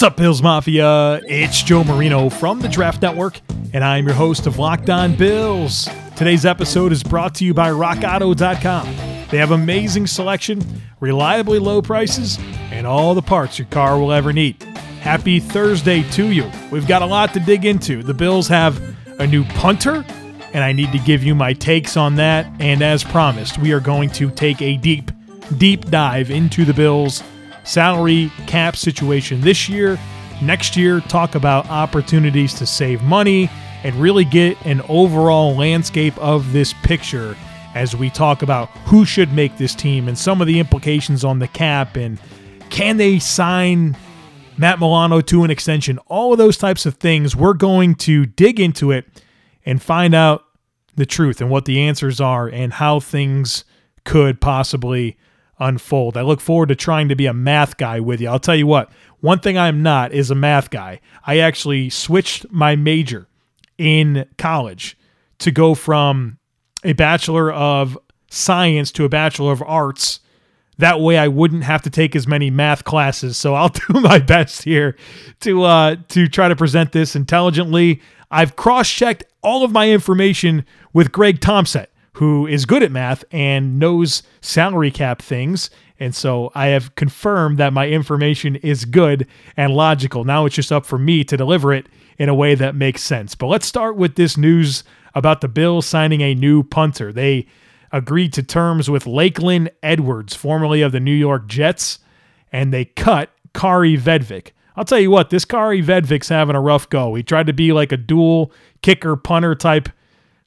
What's up, Bills Mafia? It's Joe Marino from the Draft Network, and I'm your host of Locked On Bills. Today's episode is brought to you by RockAuto.com. They have amazing selection, reliably low prices, and all the parts your car will ever need. Happy Thursday to you. We've got a lot to dig into. The Bills have a new punter, and I need to give you my takes on that. And as promised, we are going to take a deep, deep dive into the Bills' salary cap situation this year. Next year, talk about opportunities to save money and really get an overall landscape of this picture as we talk about who should make this team and some of the implications on the cap and can they sign Matt Milano to an extension, all of those types of things. We're going to dig into it and find out the truth and what the answers are and how things could possibly unfold. I look forward to trying to be a math guy with you. I'll tell you what, one thing I'm not is a math guy. I actually switched my major in college to go from a bachelor of science to a bachelor of arts that way I wouldn't have to take as many math classes. So I'll do my best here to uh, to try to present this intelligently. I've cross-checked all of my information with Greg Thompson, who is good at math and knows salary cap things. And so I have confirmed that my information is good and logical. Now it's just up for me to deliver it in a way that makes sense. But let's start with this news about the Bills signing a new punter. They agreed to terms with Lachlan Edwards, formerly of the New York Jets, and they cut Kari Vedvik. I'll tell you what, this Kari Vedvik's having a rough go. He tried to be like a dual kicker punter type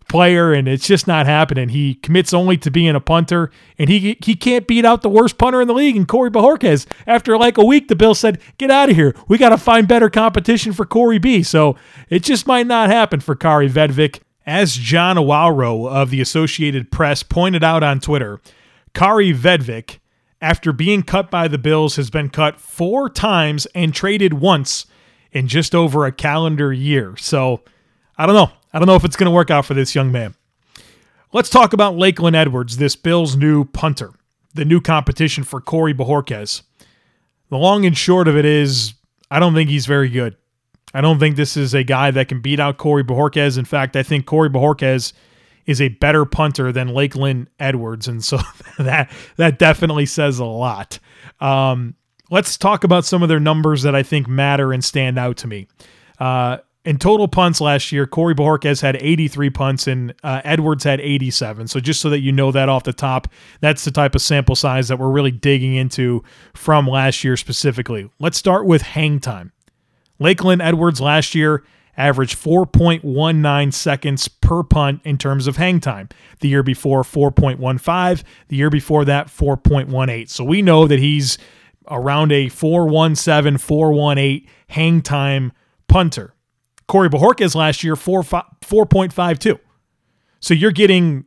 player, and it's just not happening. He commits only to being a punter, and he he can't beat out the worst punter in the league, and Corey Bojorquez. After like a week, the Bills said, "Get out of here. We got to find better competition for Corey B." So it just might not happen for Kari Vedvik. As John Wawrow of the Associated Press pointed out on Twitter, Kari Vedvik, after being cut by the Bills, has been cut four times and traded once in just over a calendar year. So I don't know. I don't know if it's going to work out for this young man. Let's talk about Lachlan Edwards, this Bills' new punter, the new competition for Corey Bojorquez. The long and short of it is, I don't think he's very good. I don't think this is a guy that can beat out Corey Bojorquez. In fact, I think Corey Bojorquez is a better punter than Lachlan Edwards, and so that that definitely says a lot. Um, let's talk about some of their numbers that I think matter and stand out to me. Uh, in total punts last year, Corey Bojorquez had 83 punts and uh, Edwards had 87. So just so that you know that off the top, that's the type of sample size that we're really digging into from last year specifically. Let's start with hang time. Lachlan Edwards last year averaged 4.19 seconds per punt in terms of hang time. The year before, 4.15. The year before that, 4.18. So we know that he's around a 417, 418 hang time punter. Corey Bojorquez last year, 4, 4.52. So you're getting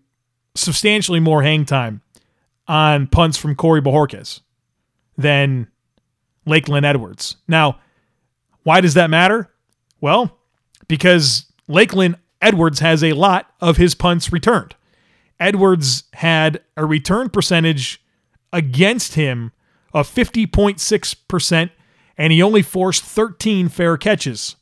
substantially more hang time on punts from Corey Bojorquez than Lachlan Edwards. Now, why does that matter? Well, because Lachlan Edwards has a lot of his punts returned. Edwards had a return percentage against him of 50.6%, and he only forced 13 fair catches.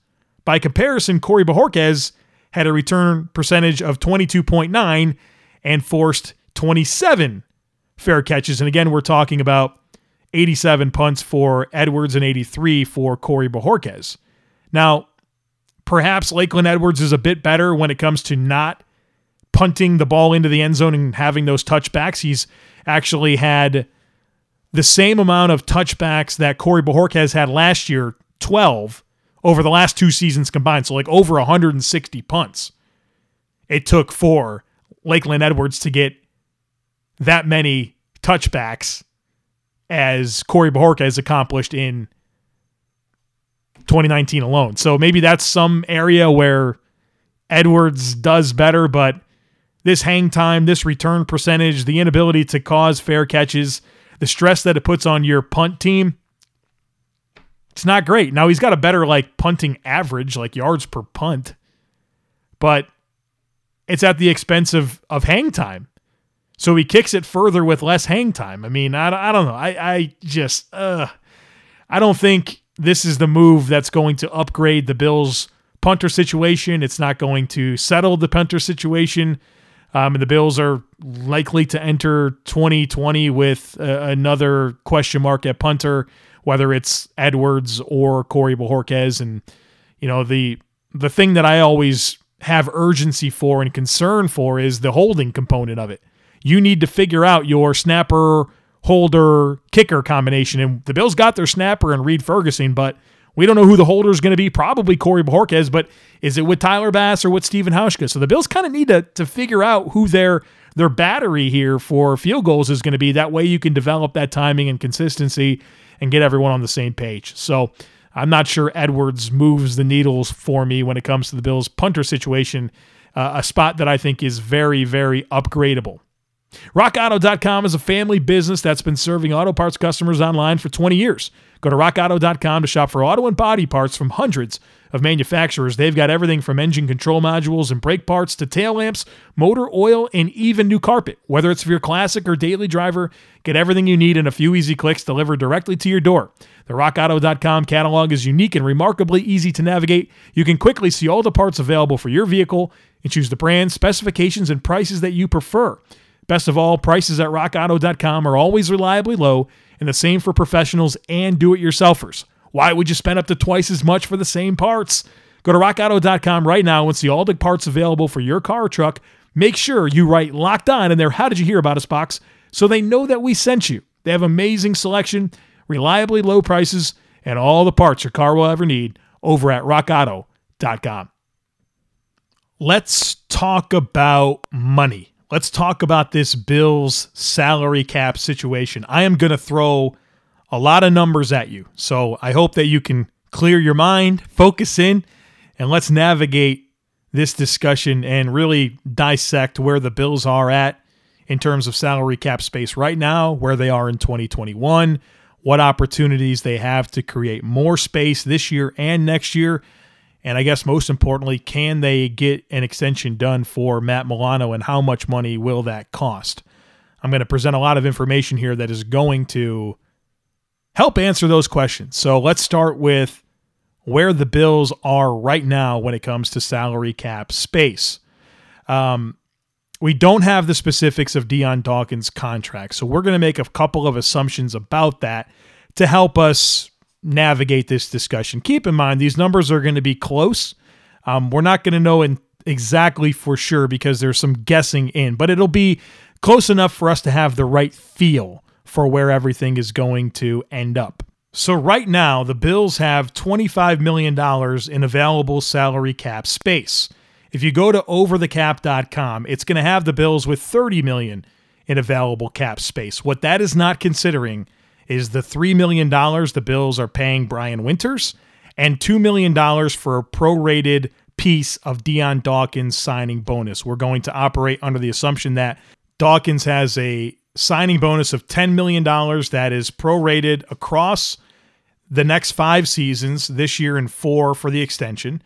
By comparison, Corey Bojorquez had a return percentage of 22.9 and forced 27 fair catches. And again, we're talking about 87 punts for Edwards and 83 for Corey Bojorquez. Now, perhaps Lachlan Edwards is a bit better when it comes to not punting the ball into the end zone and having those touchbacks. He's actually had the same amount of touchbacks that Corey Bojorquez had last year, 12, over the last two seasons combined. So, like over 160 punts. It took for Lachlan Edwards to get that many touchbacks as Corey Bojorquez has accomplished in 2019 alone. So maybe that's some area where Edwards does better, but this hang time, this return percentage, the inability to cause fair catches, the stress that it puts on your punt team, it's not great. Now he's got a better like punting average, like yards per punt, but it's at the expense of of hang time. So he kicks it further with less hang time. I mean, I, I don't know. I, I just, uh, I don't think this is the move that's going to upgrade the Bills' punter situation. It's not going to settle the punter situation. Um, and the Bills are likely to enter 2020 with uh, another question mark at punter, whether it's Edwards or Corey Bojorquez. And you know the the thing that I always have urgency for and concern for is the holding component of it. You need to figure out your snapper, holder, kicker combination. And the Bills got their snapper and Reid Ferguson, but we don't know who the holder is going to be. Probably Corey Bojorquez, but is it with Tyler Bass or with Stephen Hauschka? So the Bills kind of need to, to figure out who their their battery here for field goals is going to be. That way you can develop that timing and consistency and get everyone on the same page. So I'm not sure Edwards moves the needles for me when it comes to the Bills punter situation, uh, a spot that I think is very, very upgradable. RockAuto.com is a family business that's been serving auto parts customers online for 20 years. Go to RockAuto.com to shop for auto and body parts from hundreds of manufacturers. They've got everything from engine control modules and brake parts to tail lamps, motor oil, and even new carpet. Whether it's for your classic or daily driver, get everything you need in a few easy clicks delivered directly to your door. The RockAuto.com catalog is unique and remarkably easy to navigate. You can quickly see all the parts available for your vehicle and choose the brand, specifications, and prices that you prefer. Best of all, prices at rockauto.com are always reliably low, and the same for professionals and do it yourselfers. Why would you spend up to twice as much for the same parts? Go to rockauto.com right now and see all the parts available for your car or truck. Make sure you write locked on in their How Did You Hear About Us box so they know that we sent you. They have amazing selection, reliably low prices, and all the parts your car will ever need over at rockauto.com. Let's talk about money. Let's talk about this Bills salary cap situation. I am going to throw a lot of numbers at you. So I hope that you can clear your mind, focus in, and let's navigate this discussion and really dissect where the Bills are at in terms of salary cap space right now, where they are in 2021, what opportunities they have to create more space this year and next year, and I guess most importantly, can they get an extension done for Matt Milano and how much money will that cost? I'm going to present a lot of information here that is going to help answer those questions. So let's start with where the Bills are right now when it comes to salary cap space. Um, we don't have the specifics of Dion Dawkins' contract, so we're going to make a couple of assumptions about that to help us navigate this discussion. Keep in mind, these numbers are going to be close. Um, we're not going to know in exactly for sure because there's some guessing in, but it'll be close enough for us to have the right feel for where everything is going to end up. So, right now, the Bills have $25 million in available salary cap space. If you go to overthecap.com, it's going to have the Bills with 30 million in available cap space. What that is not considering is the $3 million the Bills are paying Brian Winters and $2 million for a prorated piece of Dion Dawkins signing bonus. We're going to operate under the assumption that Dawkins has a signing bonus of $10 million that is prorated across the next five seasons, this year and four for the extension.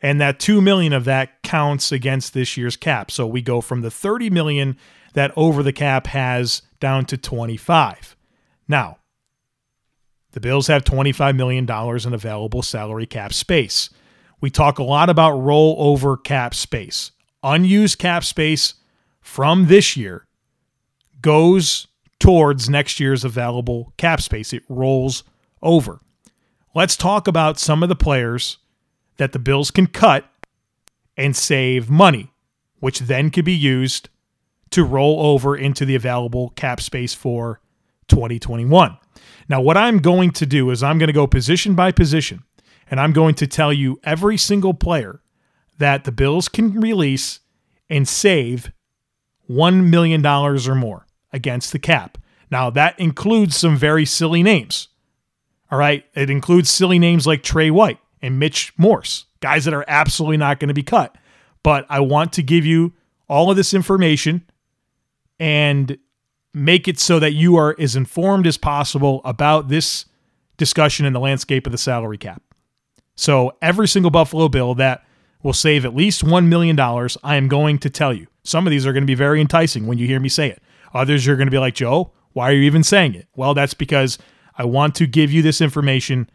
And that 2 million of that counts against this year's cap. So we go from the 30 million that over the cap has down to 25. Now, the Bills have $25 million in available salary cap space. We talk a lot about rollover cap space. Unused cap space from this year goes towards next year's available cap space. It rolls over. Let's talk about some of the players that the Bills can cut and save money, which then could be used to roll over into the available cap space for 2021. Now, what I'm going to do is I'm going to go position by position, and I'm going to tell you every single player that the Bills can release and save $1 million or more against the cap. Now, that includes some very silly names. All right. It includes silly names like Trey White and Mitch Morse, guys that are absolutely not going to be cut. But I want to give you all of this information and make it so that you are as informed as possible about this discussion in the landscape of the salary cap. So, every single Buffalo Bill that will save at least $1 million, I am going to tell you. Some of these are going to be very enticing when you hear me say it. Others you're going to be like, Joe, why are you even saying it? Well, that's because I want to give you this information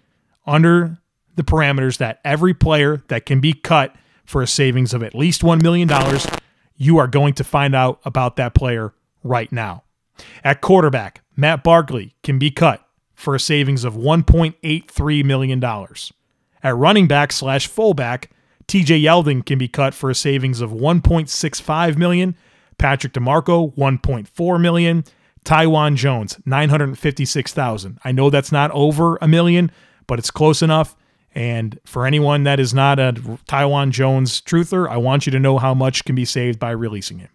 under the parameters that every player that can be cut for a savings of at least $1 million, you are going to find out about that player right now. At quarterback, Matt Barkley can be cut for a savings of $1.83 million. At running back slash fullback, TJ Yeldon can be cut for a savings of 1.65 million. Patrick DiMarco, 1.4 million. Taiwan Jones, 956,000. I know that's not over a million, but it's close enough. And for anyone that is not a Taiwan Jones truther, I want you to know how much can be saved by releasing him.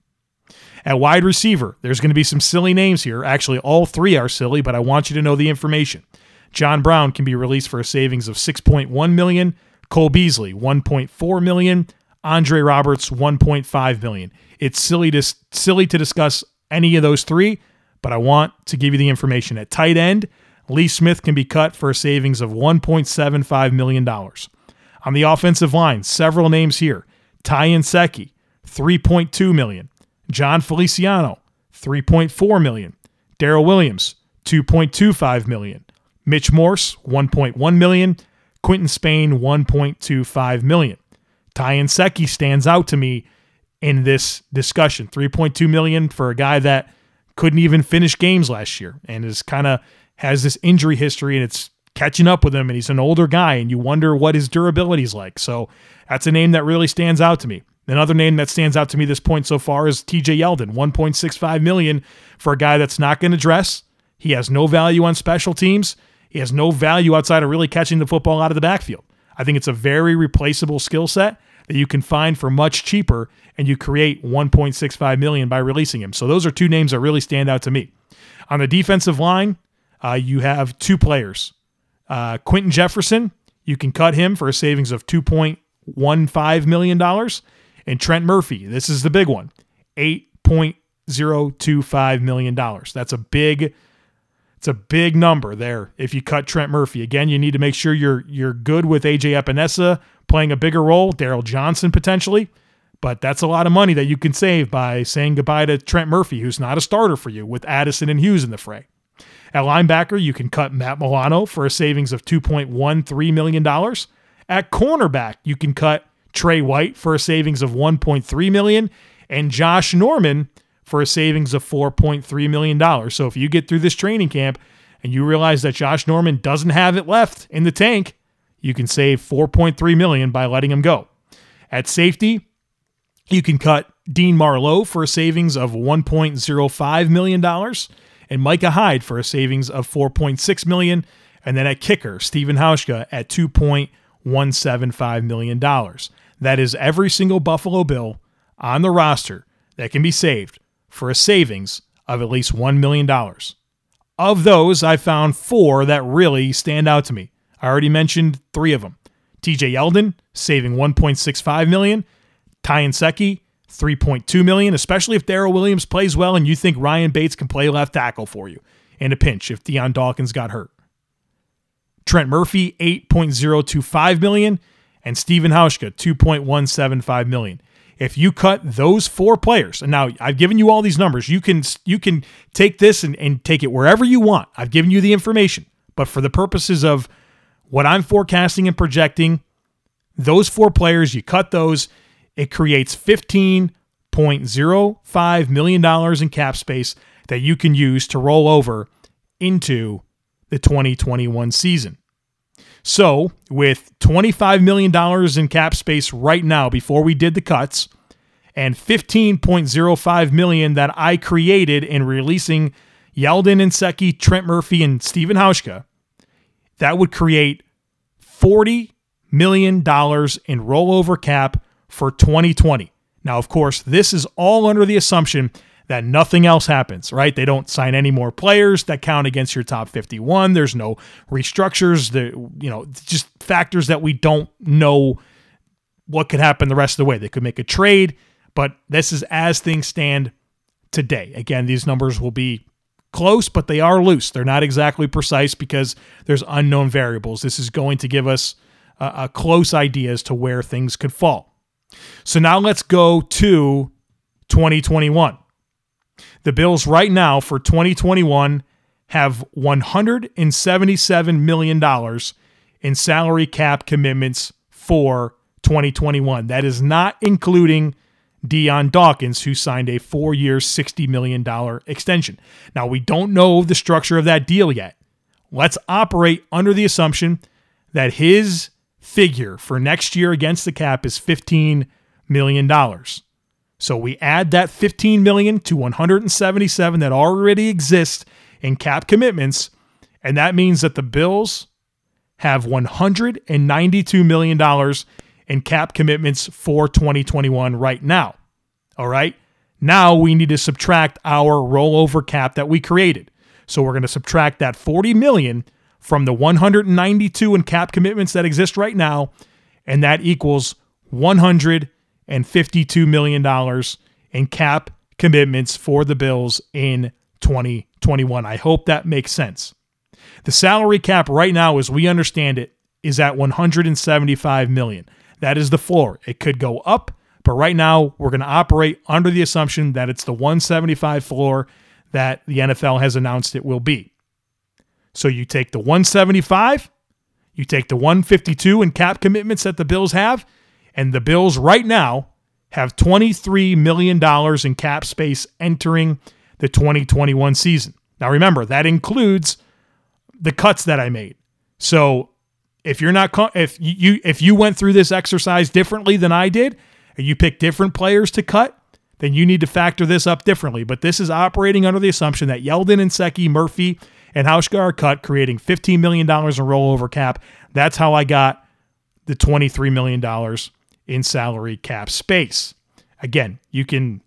At wide receiver, there's going to be some silly names here. Actually, all three are silly, but I want you to know the information. John Brown can be released for a savings of 6.1 million, Cole Beasley 1.4 million, Andre Roberts 1.5 million. It's silly to silly to discuss any of those three, but I want to give you the information. At tight end, Lee Smith can be cut for a savings of $1.75 million. On the offensive line, several names here. Ty Nsekhe, 3.2 million. Jon Feliciano, 3.4 million. Daryl Williams, 2.25 million. Mitch Morse, 1.1 million. Quinton Spain, 1.25 million. Ty Nsekhe stands out to me in this discussion. 3.2 million for a guy that couldn't even finish games last year and is kind of has this injury history and it's catching up with him and he's an older guy and you wonder what his durability is like. So that's a name that really stands out to me. Another name that stands out to me this point so far is TJ Yeldon, 1.65 million for a guy that's not going to dress. He has no value on special teams. He has no value outside of really catching the football out of the backfield. I think it's a very replaceable skill set that you can find for much cheaper and you create 1.65 million by releasing him. So those are two names that really stand out to me. On the defensive line, uh, you have two players. Uh, Quinton Jefferson, you can cut him for a savings of $2.15 million. And Trent Murphy, this is the big one, $8.025 million. That's a big it's a big number there if you cut Trent Murphy. Again, you need to make sure you're you're good with AJ Epenesa playing a bigger role, Darryl Johnson potentially. But that's a lot of money that you can save by saying goodbye to Trent Murphy, who's not a starter for you, with Addison and Hughes in the fray. At linebacker, you can cut Matt Milano for a savings of $2.13 million. At cornerback, you can cut Trey White for a savings of 1.3 million and Josh Norman for a savings of $4.3 million. So if you get through this training camp and you realize that Josh Norman doesn't have it left in the tank, you can save 4.3 million by letting him go. At safety, you can cut Dean Marlowe for a savings of $1.05 million and Micah Hyde for a savings of 4.6 million. And then at kicker, Stephen Hauschka at $2.175 million. That is every single Buffalo Bill on the roster that can be saved for a savings of at least $1 million. Of those, I found four that really stand out to me. I already mentioned three of them. TJ Yeldon saving 1.65 million, Ty Nsekhe 3.2 million, especially if Daryl Williams plays well and you think Ryan Bates can play left tackle for you in a pinch if Dion Dawkins got hurt. Trent Murphy 8.025 million and Stephen Hauschka 2.175 million if you cut those four players, and now I've given you all these numbers, you can you can take this and, and take it wherever you want. I've given you the information. But for the purposes of what I'm forecasting and projecting, those four players, you cut those, it creates $15.05 million in cap space that you can use to roll over into the 2021 season. So, with $25 million in cap space right now before we did the cuts and 15.05 million that I created in releasing Yeldon and Nsekhe, Trent Murphy, and Stephen Hauschka, that would create $40 million in rollover cap for 2020. Now, of course, this is all under the assumption that nothing else happens, right? They don't sign any more players that count against your top 51. There's no restructures, the you know, just factors that we don't know what could happen the rest of the way. They could make a trade, but this is as things stand today. Again, these numbers will be close, but they are loose. They're not exactly precise because there's unknown variables. This is going to give us a, a close idea as to where things could fall. So now let's go to 2021. The Bills right now for 2021 have $177 million in salary cap commitments for 2021. That is not including Dion Dawkins, who signed a four year, $60 million extension. Now, we don't know the structure of that deal yet. Let's operate under the assumption that his figure for next year against the cap is $15 million. So we add that 15 million to 177 that already exist in cap commitments, and that means that the Bills have 192 million dollars in cap commitments for 2021 right now. All right? Now we need to subtract our rollover cap that we created. So we're going to subtract that 40 million from the 192 in cap commitments that exist right now, and that equals 152 million dollars in cap commitments for the Bills in 2021. I hope that makes sense. The salary cap right now as we understand it is at 175 million. That is the floor. It could go up, but right now we're going to operate under the assumption that it's the 175 floor that the NFL has announced it will be. So you take the 175, you take the 152 in cap commitments that the Bills have, and the Bills right now have $23 million in cap space entering the 2021 season. Now remember, that includes the cuts that I made. So if you're not if you if you went through this exercise differently than I did, and you picked different players to cut, then you need to factor this up differently. But this is operating under the assumption that Yeldon and Nsekhe, Murphy, and Hauschka are cut, creating $15 million in rollover cap. That's how I got the $23 million in salary cap space. Again, you can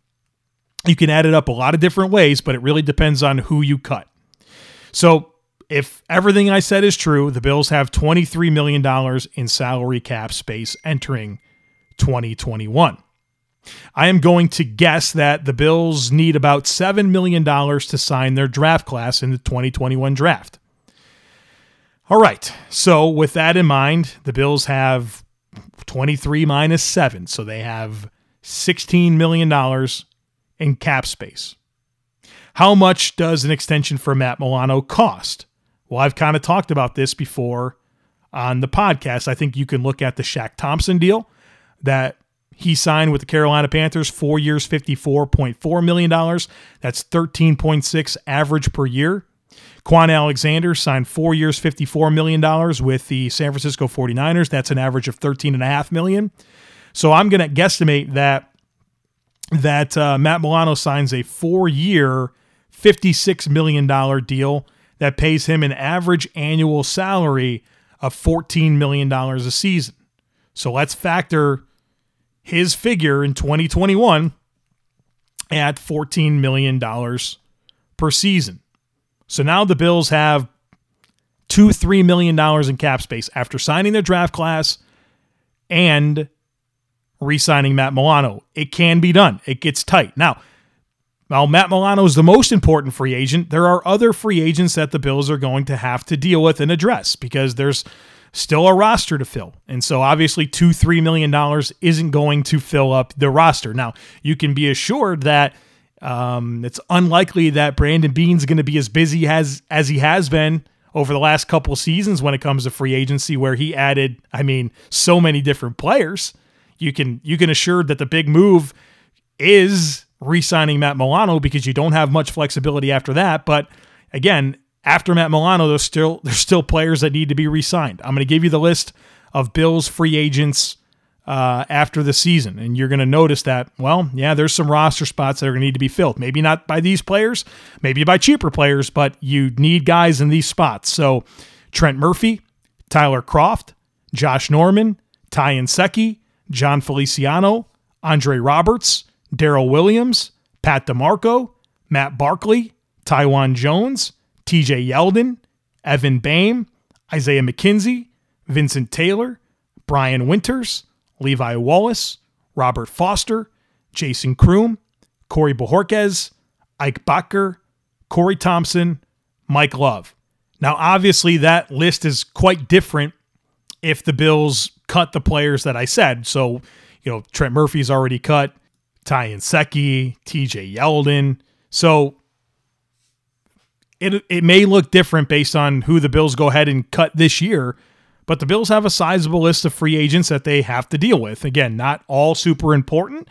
you can add it up a lot of different ways, but it really depends on who you cut. So if everything I said is true, the Bills have $23 million in salary cap space entering 2021. I am going to guess that the Bills need about $7 million to sign their draft class in the 2021 draft. All right. So, with that in mind, the Bills have 23 minus 7. So, they have $16 million in cap space. How much does an extension for Matt Milano cost? Well, I've kind of talked about this before on the podcast. I think you can look at the Shaq Thompson deal that he signed with the Carolina Panthers, four years, $54.4 million. That's 13.6 average per year. Kwon Alexander signed four years, $54 million with the San Francisco 49ers. That's an average of 13.5 million. So I'm going to guesstimate that that uh, Matt Milano signs a four-year, $56 million deal that pays him an average annual salary of $14 million a season. So let's factor his figure in 2021 at $14 million per season. So now the Bills have two, $3 million in cap space after signing their draft class and re signing Matt Milano. It can be done, it gets tight. Now, while Matt Milano is the most important free agent, there are other free agents that the Bills are going to have to deal with and address because there's still a roster to fill. And so obviously two, three million dollars isn't going to fill up the roster. Now, you can be assured that um, it's unlikely that Brandon Beane's going to be as busy as as he has been over the last couple seasons when it comes to free agency, where he added, I mean, so many different players. You can you can assure that the big move is re-signing Matt Milano because you don't have much flexibility after that. But again, after Matt Milano, there's still there's still players that need to be re-signed. I'm going to give you the list of Bills free agents uh, after the season, and you're going to notice that well, yeah, there's some roster spots that are going to need to be filled. Maybe not by these players, maybe by cheaper players, but you need guys in these spots. So Trent Murphy, Tyler Kroft, Josh Norman, Ty Nsekhe, Jon Feliciano, Andre Roberts, Daryl Williams, Pat DiMarco, Matt Barkley, Taiwan Jones, TJ Yeldon, Evan Boehm, Isaiah McKenzie, Vincent Taylor, Brian Winters, Levi Wallace, Robert Foster, Jason Croom, Corey Bojorquez, Ike Boettger, Corey Thompson, Mike Love. Now, obviously, that list is quite different if the Bills cut the players that I said. So, you know, Trent Murphy's already cut. Ty Nsekhe, TJ Yeldon. So it it may look different based on who the Bills go ahead and cut this year, but the Bills have a sizable list of free agents that they have to deal with. Again, not all super important,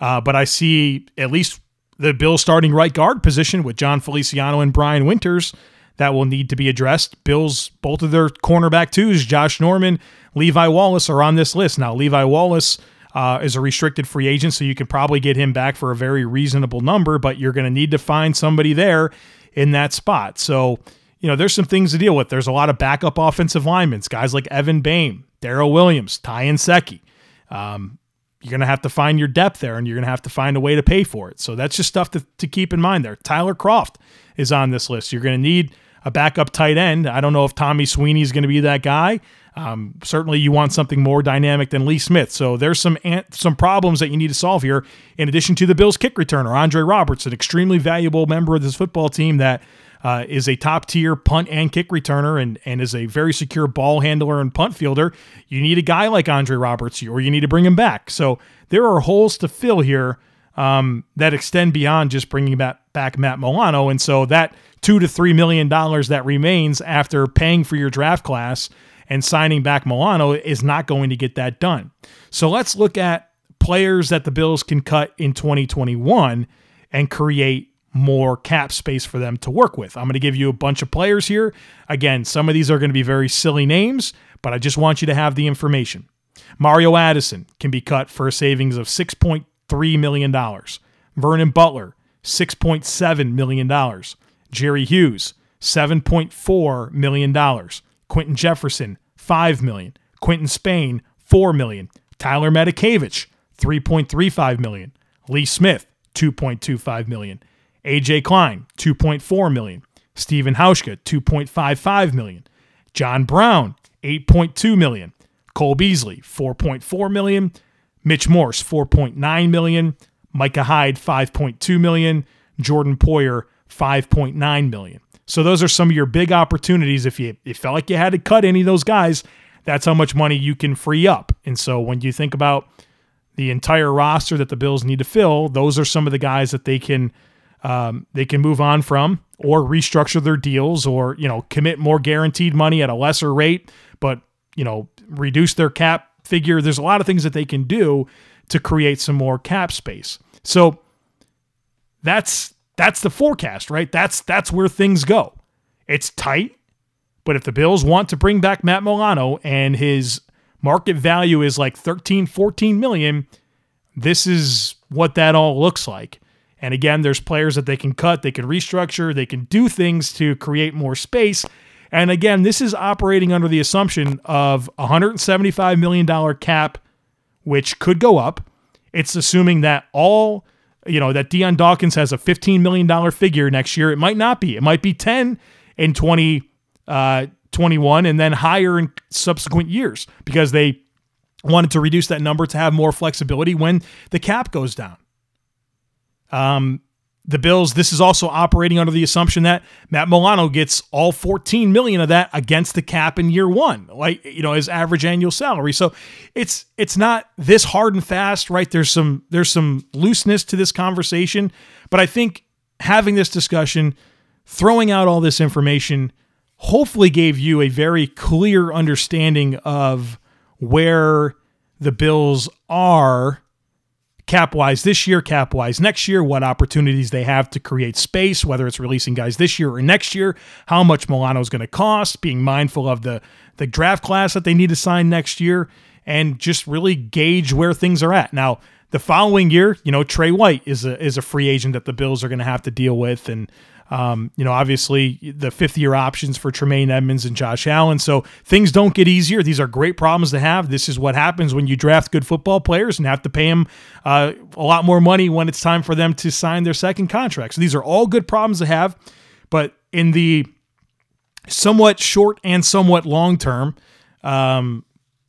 uh, but I see at least the Bills starting right guard position with Jon Feliciano and Brian Winters that will need to be addressed. Bills, both of their cornerback twos, Josh Norman, Levi Wallace, are on this list. Now, Levi Wallace uh, is a restricted free agent, so you can probably get him back for a very reasonable number, but you're going to need to find somebody there in that spot. So, you know, there's some things to deal with. There's a lot of backup offensive linemen, guys like Evan Boehm, Daryl Williams, Ty Nsekhe. Um, you're going to have to find your depth there and you're going to have to find a way to pay for it. So that's just stuff to, to keep in mind there. Tyler Kroft is on this list. You're going to need a backup tight end. I don't know if Tommy Sweeney is going to be that guy. Um, certainly, you want something more dynamic than Lee Smith. So there's some some problems that you need to solve here. In addition to the Bills' kick returner, Andre Roberts, an extremely valuable member of this football team that uh, is a top tier punt and kick returner and, and is a very secure ball handler and punt fielder. You need a guy like Andre Roberts, or you need to bring him back. So there are holes to fill here um, that extend beyond just bringing back, back Matt Milano. And so that two to three million dollars that remains after paying for your draft class and signing back Milano is not going to get that done. So let's look at players that the Bills can cut in 2021 and create more cap space for them to work with. I'm going to give you a bunch of players here. Again, some of these are going to be very silly names, but I just want you to have the information. Mario Addison can be cut for a savings of $6.3 million. Vernon Butler, $6.7 million. Jerry Hughes, $7.4 million. Quinton Jefferson, 5 million. Quinton Spain, 4 million. Tyler Matakevich, 3.35 million. Lee Smith, $2.25 million. AJ Klein, 2.4 million. Stephen Hauschka, 2.55 million. John Brown, 8.2 million. Cole Beasley, 4.4 million. Mitch Morse, 4.9 million. Micah Hyde, 5.2 million. Jordan Poyer, 5.9 million. So those are some of your big opportunities. If you, you felt like you had to cut any of those guys, that's how much money you can free up. And so when you think about the entire roster that the Bills need to fill, those are some of the guys that they can um, they can move on from or restructure their deals or you know commit more guaranteed money at a lesser rate but you know reduce their cap figure. There's a lot of things that they can do to create some more cap space. So that's that's the forecast right? That's that's where things go. It's tight but if the bills want to bring back matt milano and his market value is like 13 14 million this is what that all looks like and again, there's players that they can cut, they can restructure, they can do things to create more space. And again, this is operating under the assumption of $175 million cap, which could go up. It's assuming that all, you know, that Dion Dawkins has a $15 million figure next year. It might not be. It might be 10 in 2021 uh, and then higher in subsequent years because they wanted to reduce that number to have more flexibility when the cap goes down. Um, the Bills, this is also operating under the assumption that Matt Milano gets all 14 million of that against the cap in year one, like you know, his average annual salary. So it's it's not this hard and fast, right? There's some there's some looseness to this conversation, but I think having this discussion, throwing out all this information, hopefully gave you a very clear understanding of where the Bills are cap wise this year, cap wise next year, what opportunities they have to create space, whether it's releasing guys this year or next year, how much Milano is going to cost, being mindful of the the draft class that they need to sign next year, and just really gauge where things are at. Now, the following year, you know, Trey White is a is a free agent that the Bills are going to have to deal with, and um, you know, obviously the fifth year options for Tremaine Edmunds and Josh Allen. So things don't get easier. These are great problems to have. This is what happens when you draft good football players and have to pay them uh, a lot more money when it's time for them to sign their second contract. So these are all good problems to have. But in the somewhat short and somewhat long term, um,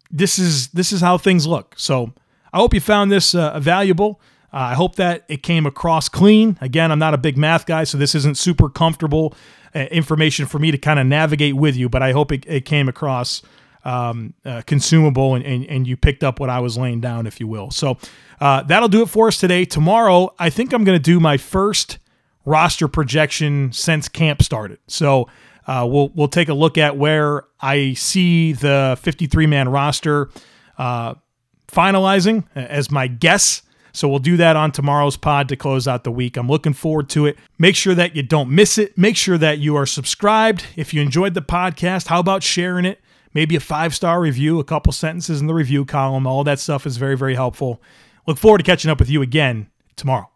this is this is how things look. So I hope you found this uh, valuable. Uh, I hope that it came across clean. Again, I'm not a big math guy, so this isn't super comfortable uh, information for me to kind of navigate with you, but I hope it, it came across um, uh, consumable and, and, and, you picked up what I was laying down, if you will. So uh, that'll do it for us today. Tomorrow, I think I'm going to do my first roster projection since camp started. So Uh, we'll we'll take a look at where I see the 53 man roster uh, finalizing as my guess. So we'll do that on tomorrow's pod to close out the week. I'm looking forward to it. Make sure that you don't miss it. Make sure that you are subscribed. If you enjoyed the podcast, how about sharing it? Maybe a five star review, a couple sentences in the review column. All that stuff is very, very helpful. Look forward to catching up with you again tomorrow.